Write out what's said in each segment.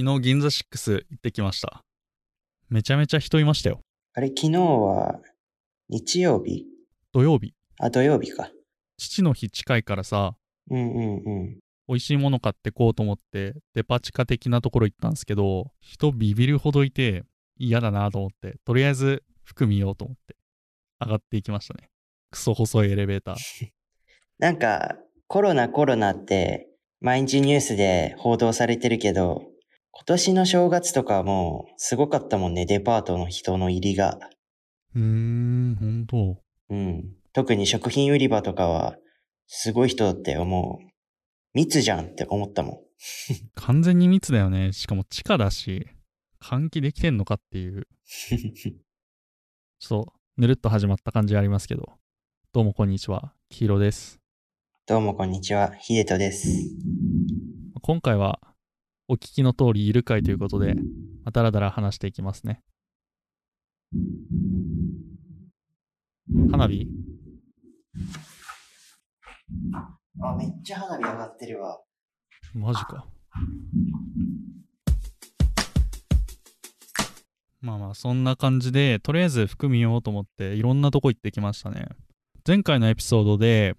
昨日銀座6行ってきました。めちゃめちゃ人いましたよ。あれ、昨日は日曜日？土曜日。あ、土曜日か。父の日近いからさ、うんうんうん。美味しいもの買ってこうと思って、デパ地下的なところ行ったんですけど、人ビビるほどいて嫌だなと思って、とりあえず服見ようと思って、上がっていきましたね。クソ細いエレベーター。なんか、コロナコロナって毎日ニュースで報道されてるけど、今年の正月とかもうすごかったもんね、デパートの人の入りが。うーん、ほんと。うん。特に食品売り場とかは、すごい人だって思う。密じゃんって思ったもん。完全に密だよね。しかも地下だし、換気できてんのかっていう、ちょっとぬるっと始まった感じありますけど。どうもこんにちは。黄色です。どうもこんにちは、ヒデトです。今回はお聞きの通りゆる会ということで、まあだらだら話していきますね。花火？あ、めっちゃ花火上がってるわ。マジか。まあまあそんな感じで、とりあえず服見ようと思っていろんなとこ行ってきましたね。前回のエピソードで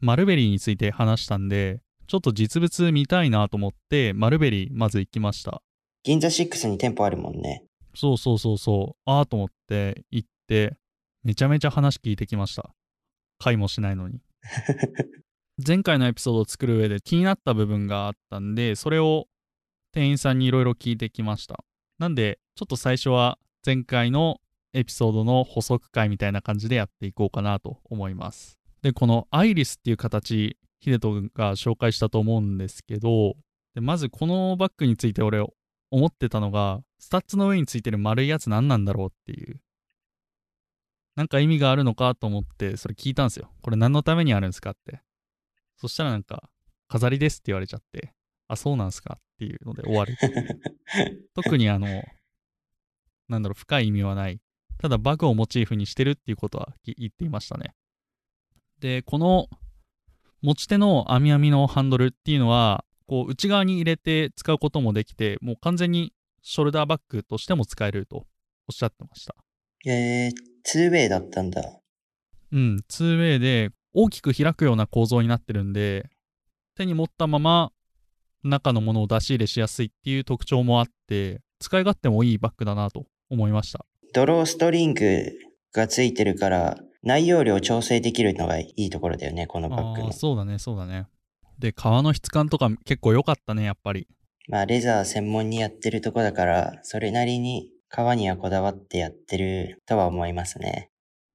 マルベリーについて話したんで、ちょっと実物見たいなと思ってマルベリーまず行きました。銀座6に店舗あるもんね。そうそうそうそう、ああと思って行って、めちゃめちゃ話聞いてきました。会もしないのに。前回のエピソードを作る上で気になった部分があったんで、それを店員さんにいろいろ聞いてきました。なんで、ちょっと最初は前回のエピソードの補足会みたいな感じでやっていこうかなと思います。で、このアイリスっていう形、ヒデトが紹介したと思うんですけど、でまずこのバッグについて俺思ってたのが、スタッツの上についてる丸いやつ何なんだろうっていう。なんか意味があるのかと思って、それ聞いたんですよ。これ何のためにあるんですかって。そしたらなんか、飾りですって言われちゃって、あ、そうなんすかっていうので終わる。特にあの、なんだろう、深い意味はない。ただバグをモチーフにしてるっていうことはき言っていましたね。で、この持ち手の網網のハンドルっていうのは、こう内側に入れて使うこともできて、もう完全にショルダーバッグとしても使えるとおっしゃってました。えー、2way だったんだ。うん、2way で大きく開くような構造になってるんで、手に持ったまま中のものを出し入れしやすいっていう特徴もあって、使い勝手もいいバッグだなと思いました。ドローストリングがついてるから、内容量調整できるのがいいところだよね、このバッグの。そうだね、そうだね。で、革の質感とか結構良かったね、やっぱり。まあ、レザー専門にやってるとこだから、それなりに革にはこだわってやってるとは思いますね。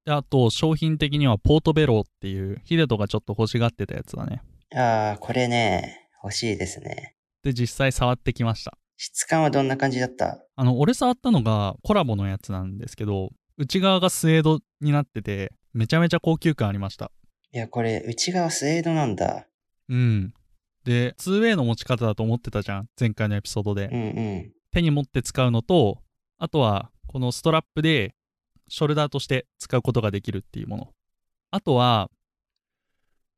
で、あと、商品的にはポートベローっていう、ヒデトがちょっと欲しがってたやつだね。ああ、これね、欲しいですね。で、実際触ってきました。質感はどんな感じだった？あの、俺触ったのがコラボのやつなんですけど、内側がスエードになってて、めちゃめちゃ高級感ありました。いや、これ、内側スエードなんだ。うん。で、2way の持ち方だと思ってたじゃん。前回のエピソードで。うんうん。手に持って使うのと、あとは、このストラップで、ショルダーとして使うことができるっていうもの。あとは、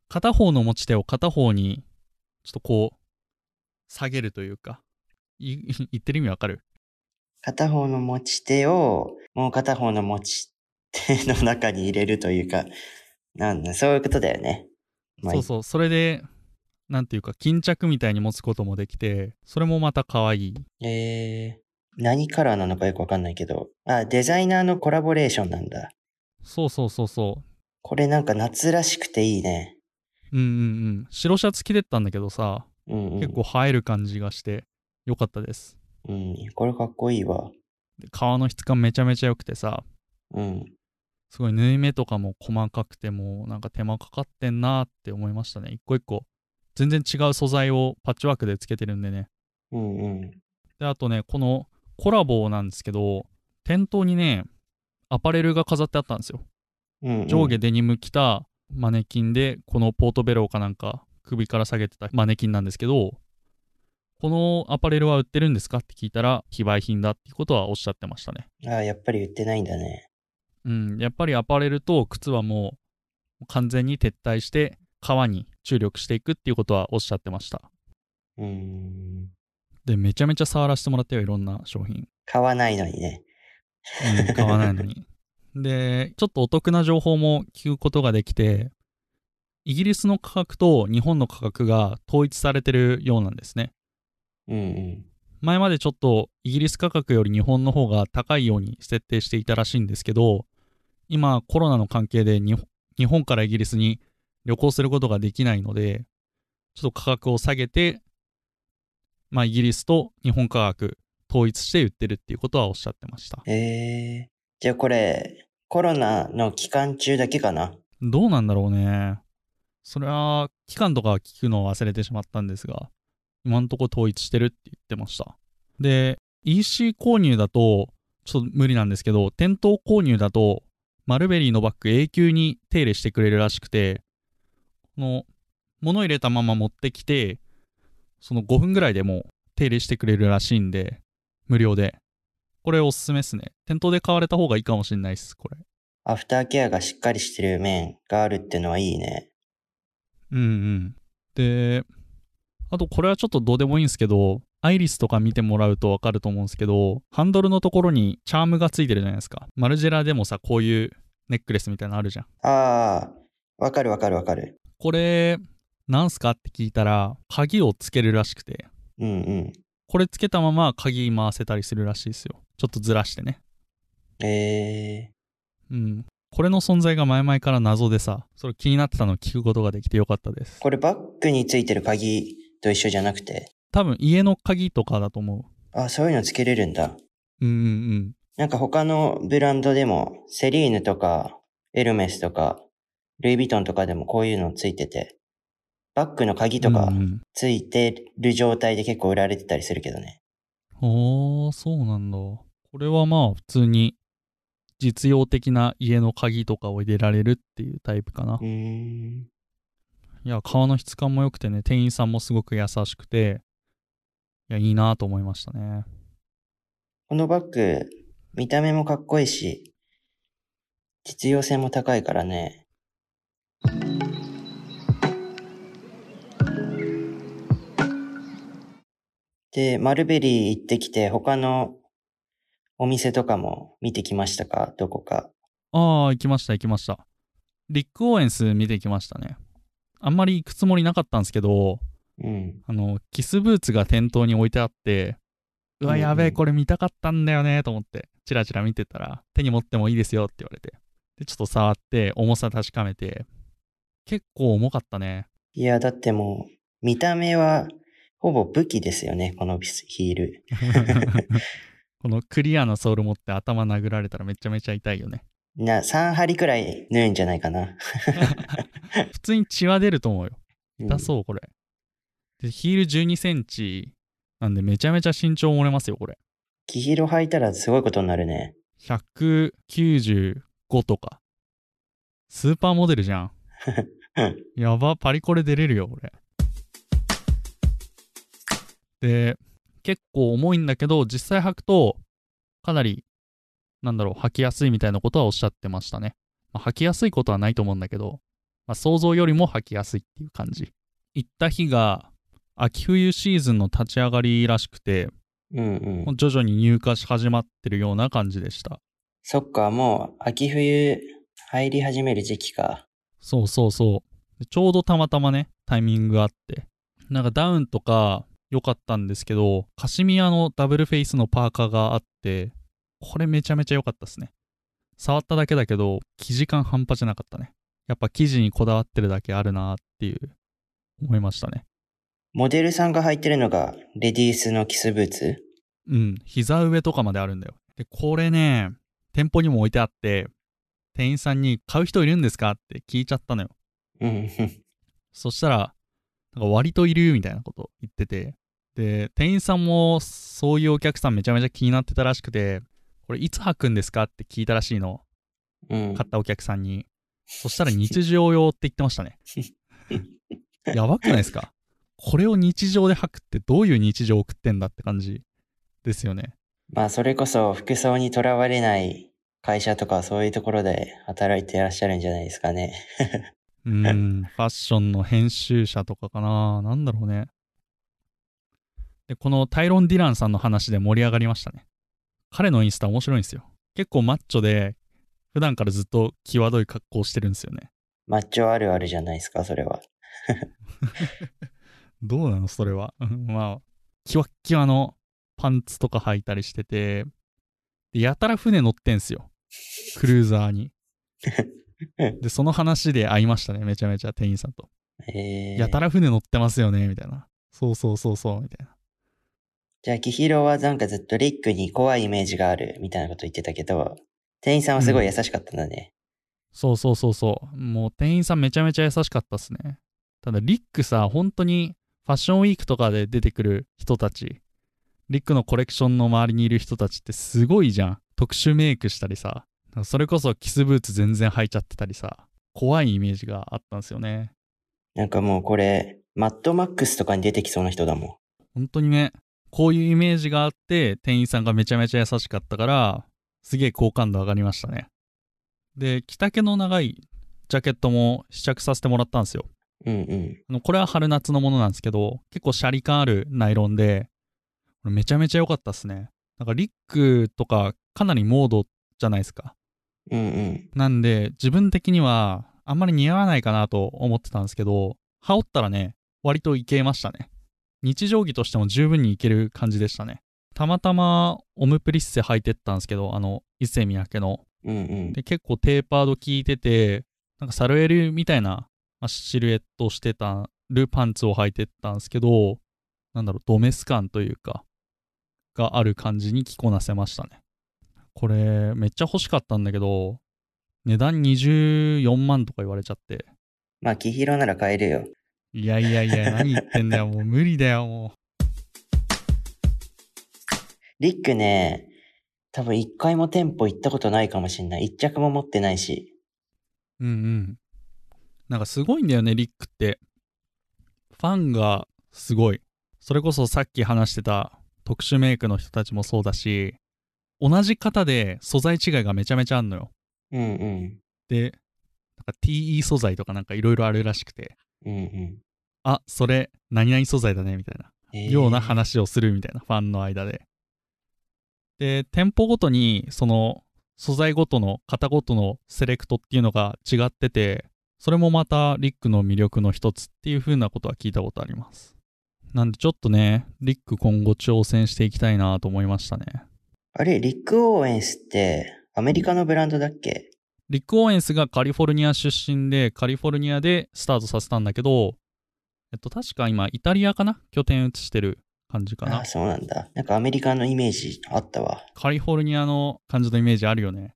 片方の持ち手を片方に、ちょっとこう、下げるというか、い 言ってる意味わかる？片方の持ち手を、もう片方の持ち手 の中に入れるというか、なんだ、そういうことだよね。まあそうそう、それで、なんていうか、巾着みたいに持つこともできて、それもまた可愛い。えー、何カラーなのかよくわかんないけど。あ、デザイナーのコラボレーションなんだ。そうそうそうそこれなんか夏らしくていいね。う。うんうんうん。白シャツ着てったんだけどさ、うん、うん。結構映える感じがして、よかったです。うん、これかっこいいわ。で革の質感めちゃめちゃ良くてさ、うん。すごい縫い目とかも細かくてもうなんか手間かかってんなーって思いましたね。一個一個。全然違う素材をパッチワークでつけてるんでね。うんうん。で、あとね、このコラボなんですけど、店頭にね、アパレルが飾ってあったんですよ。うん、うん。上下デニム着たマネキンで、このポートベローかなんか首から下げてたマネキンなんですけど、このアパレルは売ってるんですかって聞いたら、非売品だっていうことはおっしゃってましたね。ああ、やっぱり売ってないんだね。うん、やっぱりアパレルと靴はもう完全に撤退して革に注力していくっていうことはおっしゃってました。うーん。で、めちゃめちゃ触らせてもらったよ、いろんな商品。買わないのにね。うん、買わないのに。で、ちょっとお得な情報も聞くことができて、イギリスの価格と日本の価格が統一されてるようなんですね。うんうん。前までちょっとイギリス価格より日本の方が高いように設定していたらしいんですけど、今コロナの関係で日本日本からイギリスに旅行することができないので、ちょっと価格を下げて、まあイギリスと日本価格統一して売ってるっていうことはおっしゃってました。ええじゃあこれ、コロナの期間中だけかな？どうなんだろうね。それは期間とか聞くのを忘れてしまったんですが、今んとこ統一してるって言ってました。で、EC 購入だと、ちょっと無理なんですけど、店頭購入だと、マルベリーのバッグ永久に手入れしてくれるらしくて、この、物入れたまま持ってきて、その5分ぐらいでもう手入れしてくれるらしいんで、無料で。これおすすめっすね。店頭で買われた方がいいかもしれないっす、これ。アフターケアがしっかりしてる面があるってのはいいね。うんうん。で、あとこれはちょっとどうでもいいんですけど、アイリスとか見てもらうとわかると思うんですけど、ハンドルのところにチャームがついてるじゃないですか。マルジェラでもさ、こういうネックレスみたいなのあるじゃん。ああ、わかるわかるわかる。これ、なんすかって聞いたら、鍵をつけるらしくて、うんうん。これつけたまま鍵回せたりするらしいですよ。ちょっとずらしてね。ええうん。これの存在が前々から謎でさ、それ気になってたのを聞くことができてよかったです。これバッグについてる鍵と一緒じゃなくて、多分家の鍵とかだと思あ、そういうのつけれるんだ。う。うんうんうん。なんか他のブランドでも、セリーヌとか、エルメスとか、ルイ・ヴィトンとかでもこういうのついてて、バッグの鍵とかうんうんついてる状態で結構売られてたりするけどね。おー、そうなんだ。これはまあ普通に実用的な家の鍵とかを入れられるっていうタイプかなう。ーん。いや、革の質感も良くてね、店員さんもすごく優しくて、いや、いいなと思いましたね。このバッグ、見た目もかっこいいし、実用性も高いからね。で、マルベリー行ってきて、他のお店とかも見てきましたか？どこか。ああ、行きました、行きました。リック・オーエンス見てきましたね。あんまり行くつもりなかったんですけど、うん。あの、キスブーツが店頭に置いてあって、うわ、やべえ、これ見たかったんだよね、と思って、チラチラ見てたら、手に持ってもいいですよって言われて。で、ちょっと触って、重さ確かめて、結構重かったね。いや、だってもう、見た目は、ほぼ武器ですよね、このヒール。このクリアなソール持って頭殴られたらめちゃめちゃ痛いよね。な、3針くらい縫うんじゃないかな。普通に血は出ると思うよ。うん痛そう、これ。で、ヒール12センチなんでめちゃめちゃ身長漏れますよ、これ。黄色履いたらすごいことになるね。195とか。スーパーモデルじゃん。うん。やば、パリコレ出れるよ、俺。で、結構重いんだけど、実際履くと、かなり、なんだろう、履きやすいみたいなことはおっしゃってましたね。まあ、履きやすいことはないと思うんだけど、まあ、想像よりも履きやすいっていう感じ。行った日が、秋冬シーズンの立ち上がりらしくて、うんうん。徐々に入荷し始まってるような感じでした。そっか、もう秋冬入り始める時期か。そうそうそう。でちょうどたまたまね、タイミングがあって。なんかダウンとか良かったんですけど、カシミヤのダブルフェイスのパーカーがあって、これめちゃめちゃ良かったですね。触っただけだけど、生地感半端じゃなかったね。やっぱ生地にこだわってるだけあるなっていう、思いましたね。モデルさんが履いてるのがレディースのキスブーツ？うん、膝上とかまであるんだよ。で、これね、店舗にも置いてあって、店員さんに買う人いるんですか？って聞いちゃったのよ。うんうん。そしたら、なんか割といるみたいなこと言ってて、で、店員さんもそういうお客さんめちゃめちゃ気になってたらしくて、これいつ履くんですか？って聞いたらしいの。うん。買ったお客さんに。そしたら日常用って言ってましたね。やばくないですか？これを日常で履くってどういう日常を送ってんだって感じですよね。まあそれこそ服装にとらわれない会社とかそういうところで働いていらっしゃるんじゃないですかね。うーん、ファッションの編集者とかかななんだろうね。で、このタイロン・ディランさんの話で盛り上がりましたね。彼のインスタ面白いんですよ。結構マッチョで、普段からずっと際どい格好してるんですよね。マッチョあるあるじゃないですか、それは。どうなのそれは？まあ、キワッキワのパンツとか履いたりしてて、でやたら船乗ってんすよ。クルーザーに。で、その話で会いましたね、めちゃめちゃ店員さんと。えー、やたら船乗ってますよね、みたいな。そうそうそうそう、みたいな。じゃあ、キヒロはなんかずっとリックに怖いイメージがあるみたいなこと言ってたけど、店員さんはすごい優しかったんだね。そうそうそうそう。もう店員さんめちゃめちゃ優しかったっすね。ただ、リックさ、本当にファッションウィークとかで出てくる人たち、リックのコレクションの周りにいる人たちってすごいじゃん。特殊メイクしたりさ。それこそキスブーツ全然履いちゃってたりさ。怖いイメージがあったんですよね。なんかもうこれ、マッドマックスとかに出てきそうな人だもん。本当にね、こういうイメージがあって、店員さんがめちゃめちゃ優しかったから、すげえ好感度上がりましたね。で、着丈の長いジャケットも試着させてもらったんですよ。うんうん。あのこれは春夏のものなんですけど、結構シャリ感あるナイロンで、めちゃめちゃ良かったっすね。なんかリックとかかなりモードじゃないですか。うんうん。なんで、自分的にはあんまり似合わないかなと思ってたんですけど、羽織ったらね、割といけましたね。日常着としても十分にいける感じでしたね。たまたまオムプリッセ履いてったんですけど、あの、伊勢三宅の。うんうん。で、結構テーパード効いてて、なんかサルエルみたいなまあシルエットをしてたるパンツを履いてったんですけど、なんだろう、ドメス感というか、がある感じに着こなせましたね。これ、めっちゃ欲しかったんだけど、値段24万とか言われちゃって。まあ、キヒロなら買えるよ。いやいやいや、何言ってんだよ、もう無理だよ、もリックね、多分一回も店舗行ったことないかもしんない。一着も持ってないし。う。うんうん。なんかすごいんだよね、リックって。ファンがすごい。それこそさっき話してた特殊メイクの人たちもそうだし、同じ型で素材違いがめちゃめちゃあんのよ。うんうん。で、なんか TE 素材とかなんかいろいろあるらしくて、うんうん。あ、それ何々素材だね、みたいな。えーような。話をするみたいな、ファンの間で。で、店舗ごとに、その、素材ごとの、型ごとのセレクトっていうのが違ってて、それもまたリックの魅力の一つっていう風なことは聞いたことあります。なんでちょっとね、リック今後挑戦していきたいなと思いましたね。あれ、リック・オーエンスってアメリカのブランドだっけ？リック・オーエンスがカリフォルニア出身で、カリフォルニアでスタートさせたんだけど、えっと、確か今、イタリアかな？拠点移してる感じかなああ、。そうなんだ。なんかアメリカのイメージあったわ。カリフォルニアの感じのイメージあるよね。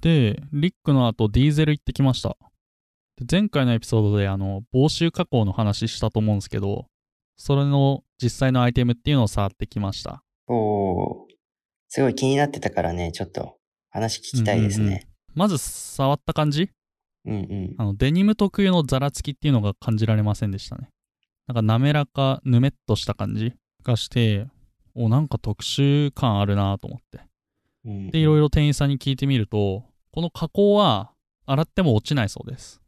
で、リックの後ディーゼル行ってきました。で前回のエピソードであの、防臭加工の話したと思うんですけど、それの実際のアイテムっていうのを触ってきました。おー。すごい気になってたからね、ちょっと話聞きたいですね。まず触った感じ？うんうん。あの、デニム特有のザラつきっていうのが感じられませんでしたね。なんか滑らか、ぬめっとした感じ？がして、お、なんか特殊感あるなと思って。うんで、いろいろ店員さんに聞いてみると、この加工は洗っても落ちないそうです。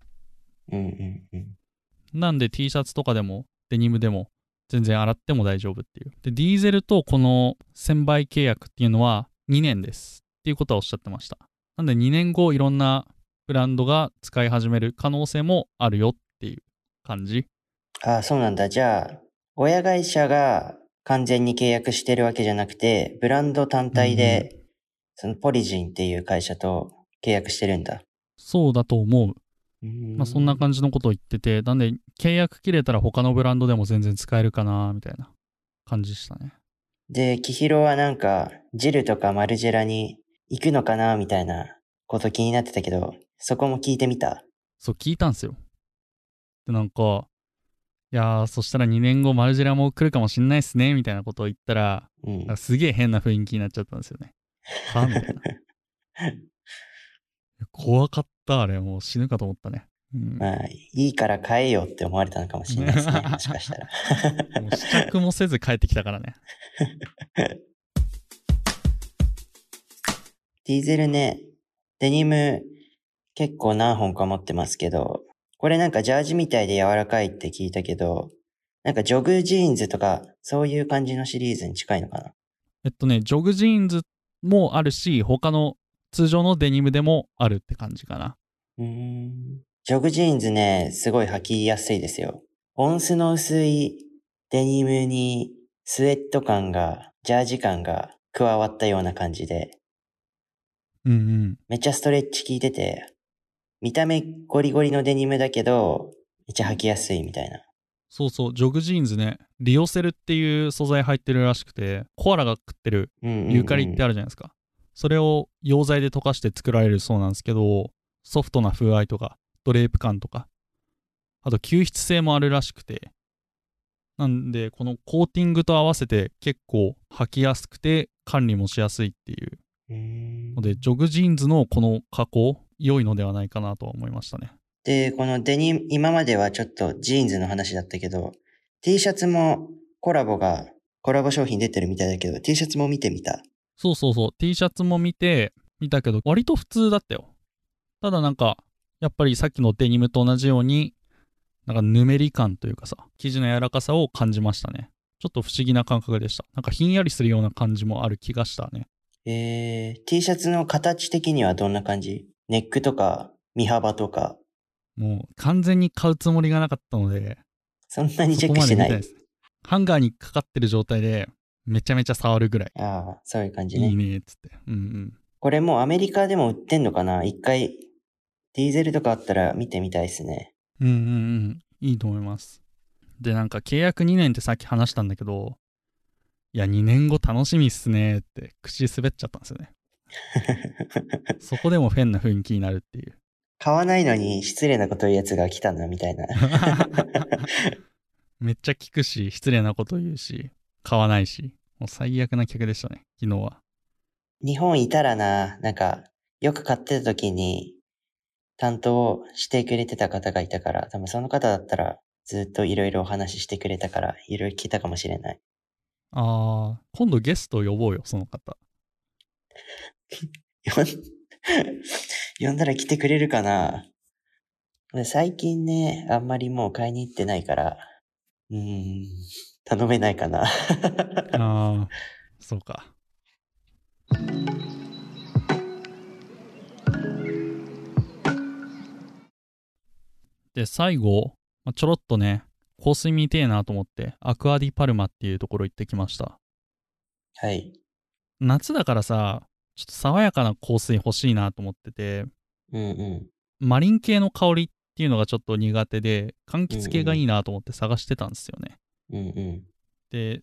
うんうんうん。なんで T シャツとかでもデニムでも全然洗っても大丈夫っていう。で、ディーゼルとこの1000倍契約っていうのは2年ですっていうことはおっしゃってました。なんで2年後いろんなブランドが使い始める可能性もあるよっていう感じ。ああ、そうなんだ。じゃあ、親会社が完全に契約してるわけじゃなくて、ブランド単体で、そのポリジンっていう会社と契約してるんだ。そうだと思う。うんまあそんな感じのことを言ってて、なんで契約切れたら他のブランドでも全然使えるかなみたいな感じでしたね。で、キヒロはなんか、ジルとかマルジェラに行くのかなみたいなこと気になってたけど、そこも聞いてみた？そう聞いたんですよ。で、なんか、いやー、そしたら2年後マルジェラも来るかもしんないっすね、みたいなことを言ったら、うん。すげえ変な雰囲気になっちゃったんですよね。はみたいな。怖かった、あれ。もう死ぬかと思ったね。うん。まあ、いいから買えよって思われたのかもしれないですね。もしかしたら。もう試着もせず帰ってきたからね。ディーゼルね、デニム結構何本か持ってますけど、これなんかジャージみたいで柔らかいって聞いたけど、なんかジョグジーンズとか、そういう感じのシリーズに近いのかな？えっとね、ジョグジーンズもあるし、他の通常のデニムでもあるって感じかな。うーん。ジョグジーンズね、すごい履きやすいですよ。オンスの薄いデニムにスウェット感が、ジャージ感が加わったような感じで、うんうん。めっちゃストレッチ効いてて、見た目ゴリゴリのデニムだけど、めっちゃ履きやすいみたいな。そうそう、ジョグジーンズね、リオセルっていう素材入ってるらしくて、コアラが食ってるユーカリってあるじゃないですか。それを溶剤で溶かして作られるそうなんですけど、ソフトな風合いとか、ドレープ感とか、あと吸湿性もあるらしくて、なんで、このコーティングと合わせて結構履きやすくて管理もしやすいっていうので、ジョグジーンズのこの加工、良いのではないかなとは思いましたね。で、このデニム、今まではちょっとジーンズの話だったけど、T シャツもコラボが、コラボ商品出てるみたいだけど、T シャツも見てみた。そうそうそう、T シャツも見て、見たけど、割と普通だったよ。ただなんか、やっぱりさっきのデニムと同じように、なんかぬめり感というかさ、生地の柔らかさを感じましたね。ちょっと不思議な感覚でした。なんかひんやりするような感じもある気がしたね。えー、T シャツの形的にはどんな感じ？ネックとか、身幅とか、もう完全に買うつもりがなかったので、そんなにチェックしてない。ハンガーにかかってる状態で、めちゃめちゃ触るぐらい。ああ、そういう感じね。いいねっつって。うんうん。これもうアメリカでも売ってんのかな？一回、ディーゼルとかあったら見てみたいですね。うんうんうん。いいと思います。で、なんか契約2年ってさっき話したんだけど、いや、2年後楽しみっすねって口滑っちゃったんですよね。そこでもフェンな雰囲気になるっていう。買わないのに失礼なこと言うやつが来たな、みたいな。めっちゃ聞くし、失礼なこと言うし、買わないし、もう最悪な客でしたね、昨日は。日本いたらな、なんか、よく買ってた時に、担当してくれてた方がいたから、多分その方だったら、ずっといろいろお話ししてくれたから、いろいろ聞いたかもしれない。あー、今度ゲスト呼ぼうよ、その方。呼んだら来てくれるかな俺最近ね、あんまりもう買いに行ってないから、うーん、頼めないかな。あー、そうか。で、最後、まあちょろっとね、香水見てえなと思って、アクアディパルマっていうところ行ってきました。はい。夏だからさ、ちょっと爽やかな香水欲しいなと思ってて、うんうん。マリン系の香りっていうのがちょっと苦手で、柑橘系がいいなと思って探してたんですよね。うんうん。で、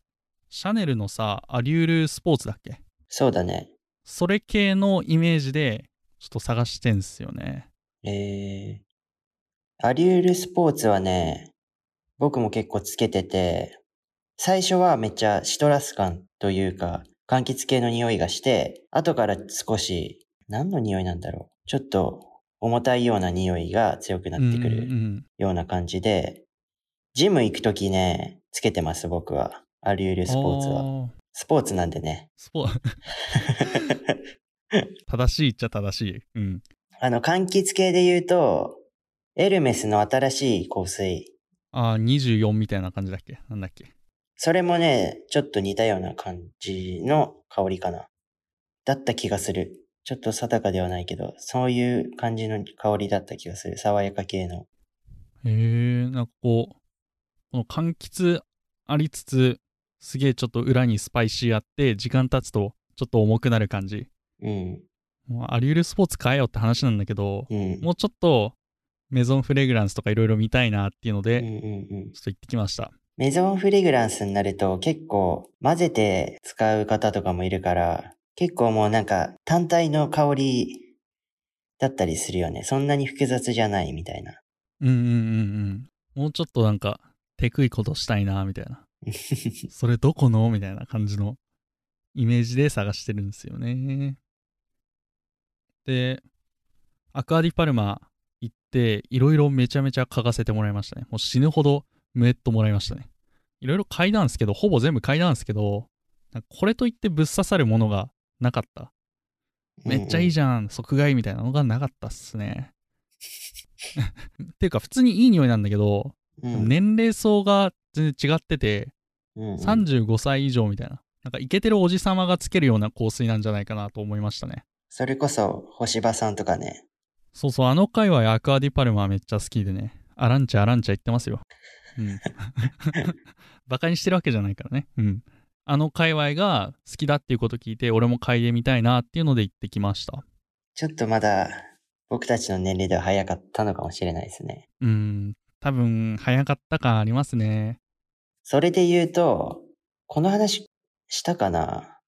シャネルのさ、アリュールスポーツだっけ？そうだね。それ系のイメージで、ちょっと探してんすよね。えー、アリュールスポーツはね、僕も結構つけてて、最初はめっちゃシトラス感というか、柑橘系の匂いがして、後から少し、何の匂いなんだろう。ちょっと重たいような匂いが強くなってくるんような感じで、ジム行くときね、つけてます僕は。アリュールスポーツは。あースポーツなんでね。スポ 正しいっちゃ正しい。うん。あの、柑橘系で言うと、エルメスの新しい香水。ああ、24みたいな感じだっけ？なんだっけ？それもね、ちょっと似たような感じの香りかな。だった気がする。ちょっと定かではないけど、そういう感じの香りだった気がする。爽やか系の。へえ、なんかこう、この柑橘ありつつ、すげえちょっと裏にスパイシーあって、時間経つとちょっと重くなる感じ。うん。もうアリュールスポーツ買えよって話なんだけど、うん。もうちょっとメゾンフレグランスとかいろいろ見たいなっていうので、うんうんうん。ちょっと行ってきました。メゾンフレグランスになると結構混ぜて使う方とかもいるから、結構もうなんか単体の香りだったりするよね。そんなに複雑じゃないみたいな。うんうんうんうん。もうちょっとなんか、テクいことしたいな、みたいな。それどこの？みたいな感じのイメージで探してるんですよね。で、アクアディパルマ行って、いろいろめちゃめちゃ嗅がせてもらいましたね。もう死ぬほどムエッともらいましたね。いろいろ嗅いだんですけど、ほぼ全部嗅いだんですけど、なんかこれといってぶっ刺さるものがなかった。めっちゃいいじじゃん、即買いみたいなのがなかったっすね。っていうか普通にいい匂いなんだけど、うん。年齢層が全然違ってて、うんうん35歳以上みたいな。なんかイケてるおじさまがつけるような香水なんじゃないかなと思いましたね。それこそ、星葉さんとかね。そうそう、あの回はアクアディパルマめっちゃ好きでね。アランチャアランチャ言ってますよ。うん。バカにしてるわけじゃないからね。うん。あの界隈が好きだっていうこと聞いて、俺も嗅いでみたいなっていうので行ってきました。ちょっとまだ、僕たちの年齢では早かったのかもしれないですね。うん。多分、早かった感ありますね。それで言うと、この話したかな？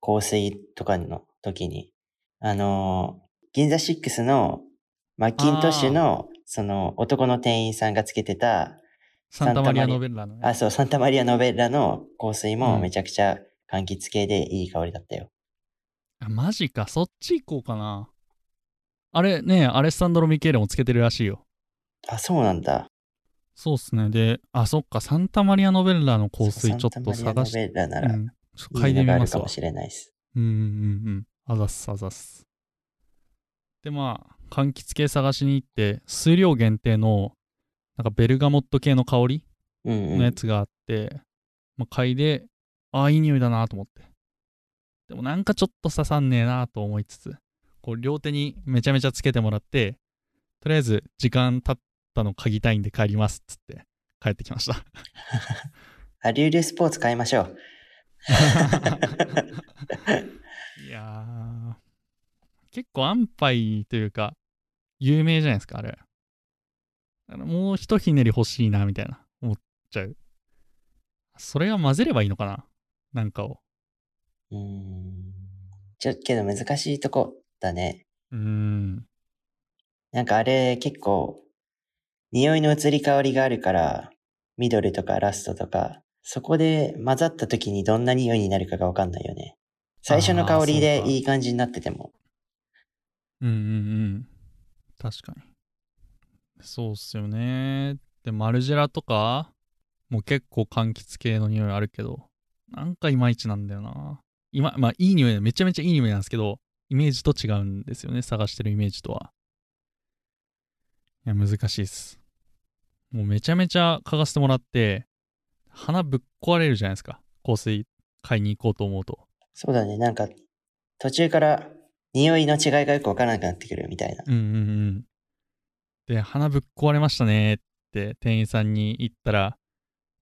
香水とかの時に。あの、銀座6のマッキントッシュの、その男の店員さんがつけてた、サンタマリア・ノベッラのね。あ、そう、サンタマリア・ノベッラの香水もうんめちゃくちゃ柑橘系でいい香りだったよ。あマジか、そっち行こうかな。あれね、アレッサンドロ・ミケーレもつけてるらしいよ。あ、そうなんだ。そうっすね。で、あ、そっか、サンタマリア・ノベッラの香水ちょっと探しサンタマリア・ノベッラなら、うん、ちょっと嗅いでみますかも。しれないです。うんうんうんうん。あざっすあざっす。で、まあ、柑橘系探しに行って、数量限定の、なんかベルガモット系の香りうんうん。のやつがあって、まあ、嗅いで、ああ、いい匂いだなと思って。でもなんかちょっと刺さんねえなと思いつつ、こう両手にめちゃめちゃつけてもらって、とりあえず時間経ったの嗅ぎたいんで帰りますっつって帰ってきました。アリュールスポーツ買いましょう。いやー、結構安牌というか、有名じゃないですか、あれ。あのもう一ひねり欲しいな、みたいな、思っちゃう。それは混ぜればいいのかななんかを。うーん。ちょ、けど難しいとこだね。うーん。なんかあれ結構、匂いの移り変わりがあるから、ミドルとかラストとか、そこで混ざった時にどんな匂いになるかがわかんないよね。最初の香りでいい感じになってても。うんうんうん。確かに。そうっすよね。で、マルジェラとか、もう結構柑橘系の匂いあるけど、なんかいまいちなんだよな。今、まあいい匂い、めちゃめちゃいい匂いなんですけど、イメージと違うんですよね。探してるイメージとは。いや、難しいっす。もうめちゃめちゃ嗅がせてもらって、鼻ぶっ壊れるじゃないですか。香水買いに行こうと思うと。そうだね。なんか、途中から匂いの違いがよくわからなくなってくるみたいな。うんうんうん。で、鼻ぶっ壊れましたねって店員さんに言ったら、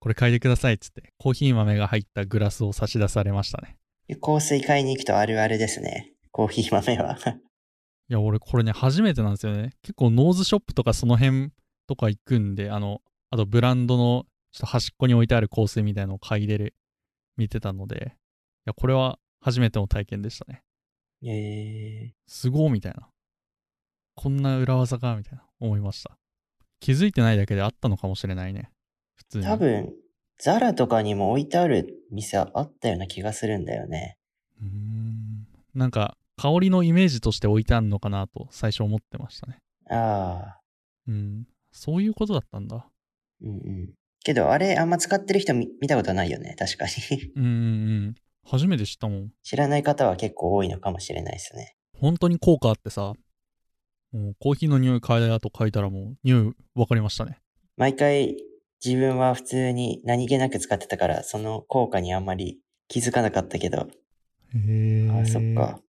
これ嗅いでくださいっつって、コーヒー豆が入ったグラスを差し出されましたね。香水買いに行くとあるあるですね。コーヒー豆は。いや、俺これね、初めてなんですよね。結構ノーズショップとかその辺とか行くんで、あの、あとブランドのちょっと端っこに置いてある香水みたいのを嗅いでる、見てたので、いや、これは初めての体験でしたね。えすごーみたいな。こんな裏技がみたいな思いました。気づいてないだけであったのかもしれないね。普通ー、に。多分、ザラとかにも置いてある店あったような気がするんだよね。うーんなんか香りのイメージとして置いてあるのかなと最初思ってましたね。ああ、うん。そういうことだったんだ。うんうん。けど、あれあんま使ってる人見見たことないよね。確かに。うんうんうん。初めて知ったもん。知らない方は結構多いのかもしれないですね。本当に効果あってさ、もうコーヒーの匂い嗅いだと嗅いだらもう匂い分かりましたね。毎回自分は普通に何気なく使ってたから、その効果にあんまり気づかなかったけど、へえ。あそっか。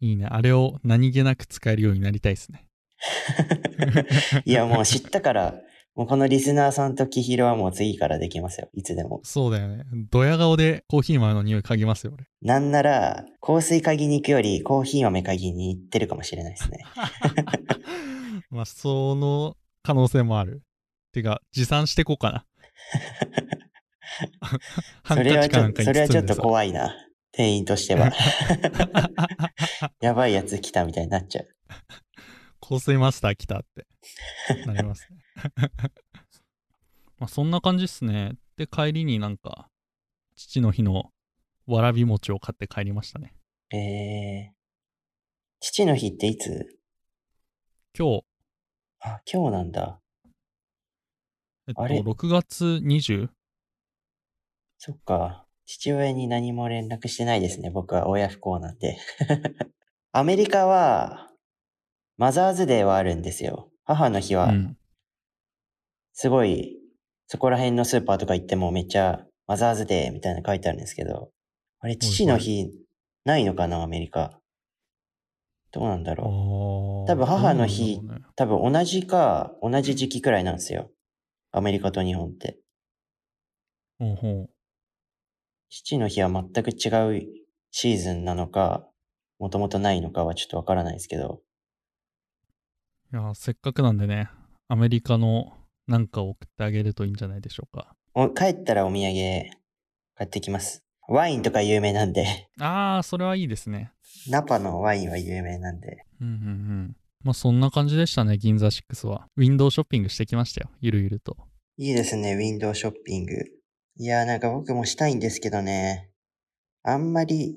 いいね。あれを何気なく使えるようになりたいですね。いや、もう知ったから、もうこのリスナーさんとキヒロはもう次からできますよ。いつでも。そうだよね。ドヤ顔でコーヒー豆の匂い嗅ぎますよ、俺。なんなら、香水嗅ぎに行くよりコーヒー豆嗅ぎに行ってるかもしれないですね。まあ、その可能性もある。てか、持参してこうかな。ハ そンれはちょっと、カチかなんかにそれはちょっと怖いな。店員としては。やばいやつ来たみたいになっちゃう。香水マスター来たってなりますね。まあそんな感じっすね。で、帰りになんか、父の日のわらび餅を買って帰りましたね。えー、父の日っていつ？今日、あ、今日なんだ。えっと、あれ？6月 20? そっか。父親に何も連絡してないですね。僕は親不幸なんで。アメリカは、マザーズデーはあるんですよ。母の日は、うん。すごい、そこら辺のスーパーとか行ってもめっちゃマザーズデーみたいなの書いてあるんですけど、あれ、父の日ないのかな、アメリカ。どうなんだあろう。ー多分母の日多分同じか、同じ時期くらいなんですよ。アメリカと日本って。ほうほう父の日は全く違うシーズンなのか、もともとないのかはちょっとわからないですけど、いや、せっかくなんでね、アメリカのなんかを送ってあげるといいんじゃないでしょうか。お帰ったらお土産買ってきます。ワインとか有名なんで、ああ、それはいいですね。ナパのワインは有名なんで、うんうんうん。まあそんな感じでしたね、銀座6は。ウィンドウショッピングしてきましたよ、ゆるゆると。いいですね、ウィンドウショッピング。いやーなんか僕もしたいんですけどね、あんまり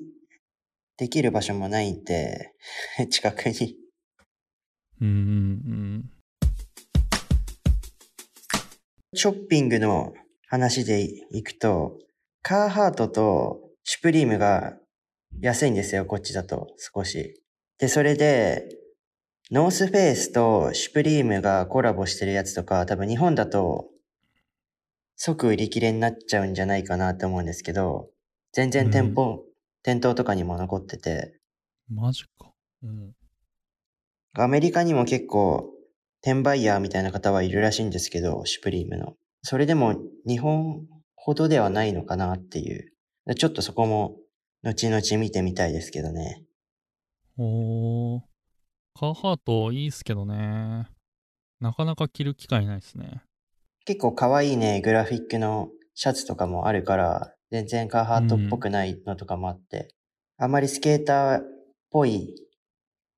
できる場所もないんで、近くに。うんうんうん。ショッピングの話でいくと、カーハートとシュプリームが安いんですよ、こっちだと少し。で、それで、ノースフェイスとシュプリームがコラボしてるやつとか、多分日本だと即売り切れになっちゃうんじゃないかなって思うんですけど、全然店舗、店頭とかにも残ってて、マジか。うん。アメリカにも結構、転売ヤーみたいな方はいるらしいんですけど、シュプリームの。それでも日本ほどではないのかなっていう。ちょっとそこも、後々見てみたいですけどね。おー。カーハートいいっすけどね。なかなか着る機会ないですね。結構可愛いね、グラフィックのシャツとかもあるから、全然カーハートっぽくないのとかもあって、あまりスケーターっぽい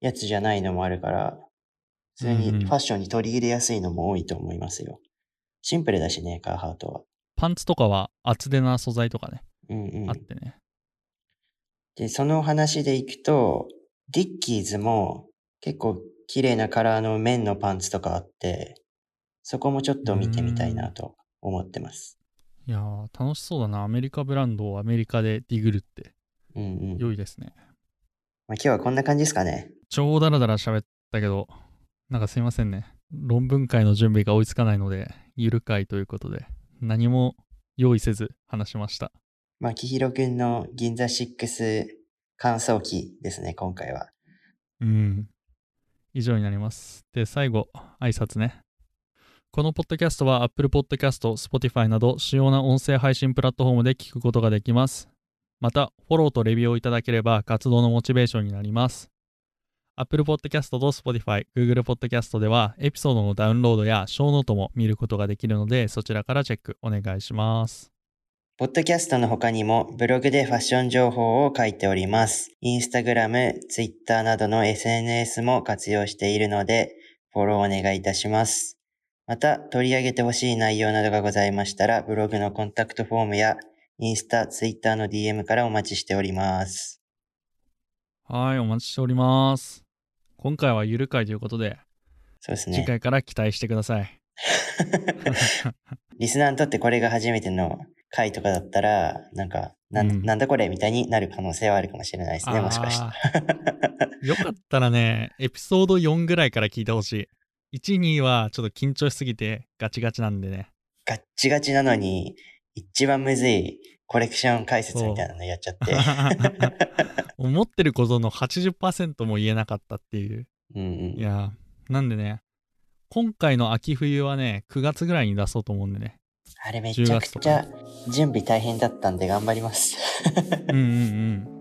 やつじゃないのもあるから、普通にファッションに取り入れやすいのも多いと思いますよ。シンプルだしね、カーハートは。パンツとかは厚手な素材とかね、うんうんあ。ってね。で、その話でいくと、ディッキーズも結構綺麗なカラーの綿のパンツとかあって、そこもちょっと見てみたいなと思ってます。いやー、楽しそうだな。アメリカブランドをアメリカでディグるってうんうん。良いですね。まあ、今日はこんな感じですかね。超ダラダラ喋ったけど、なんかすいませんね。論文会の準備が追いつかないので、ゆる会ということで、何も用意せず話しました。まあ、きひろくんの銀座6感想記ですね、今回は。うん。以上になります。で、最後、挨拶ね。このポッドキャストは Apple Podcast、Spotify など主要な音声配信プラットフォームで聞くことができます。また、フォローとレビューをいただければ活動のモチベーションになります。Apple Podcast と Spotify、Google Podcast ではエピソードのダウンロードやショーノートも見ることができるので、そちらからチェックお願いします。ポッドキャストの他にもブログでファッション情報を書いております。インスタグラム、ツイッターなどの SNS も活用しているので、フォローお願いいたします。また、取り上げてほしい内容などがございましたら、ブログのコンタクトフォームや、インスタ、ツイッターの DM からお待ちしております。はい、お待ちしております。今回はゆる会ということで、そうです次ね。回から期待してください。リスナーにとってこれが初めての回とかだったら、なんか、なん,、うんなんだこれみたいになる可能性はあるかもしれないですね、もしかしたら。よかったらね、エピソード4ぐらいから聞いてほしい。1、2はちょっと緊張しすぎてガチガチなんでね。ガッチガチなのに、一番むずいコレクション解説みたいなのやっちゃって。思ってることの80%も言えなかったっていう。うんうんいやーなんでね、今回の秋冬はね、9月ぐらいに出そうと思うんでね。あれめちゃくちゃ準備大変だったんで頑張ります。うんうん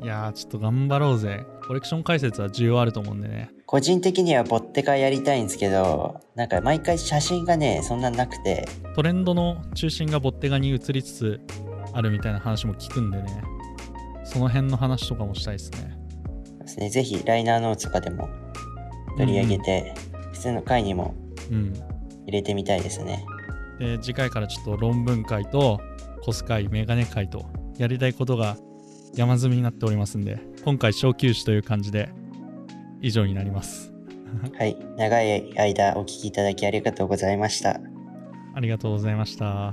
うん。いやーちょっと頑張ろうぜ。コレクション解説は需要あると思うんでね。個人的にはボッテカやりたいんですけど、なんか毎回写真がね、そんななくて、トレンドの中心がボッテガに移りつつあるみたいな話も聞くんでね。その辺の話とかもしたいですね。ですね、ぜひライナーノーツとかでも取り上げて、普通の回にもうん。入れてみたいですね。で次回からちょっと論文会とコス会メガネ会とやりたいことが山積みになっておりますんで今回小休止という感じで以上になりますはい。長い間お聞きいただきありがとうございました。ありがとうございました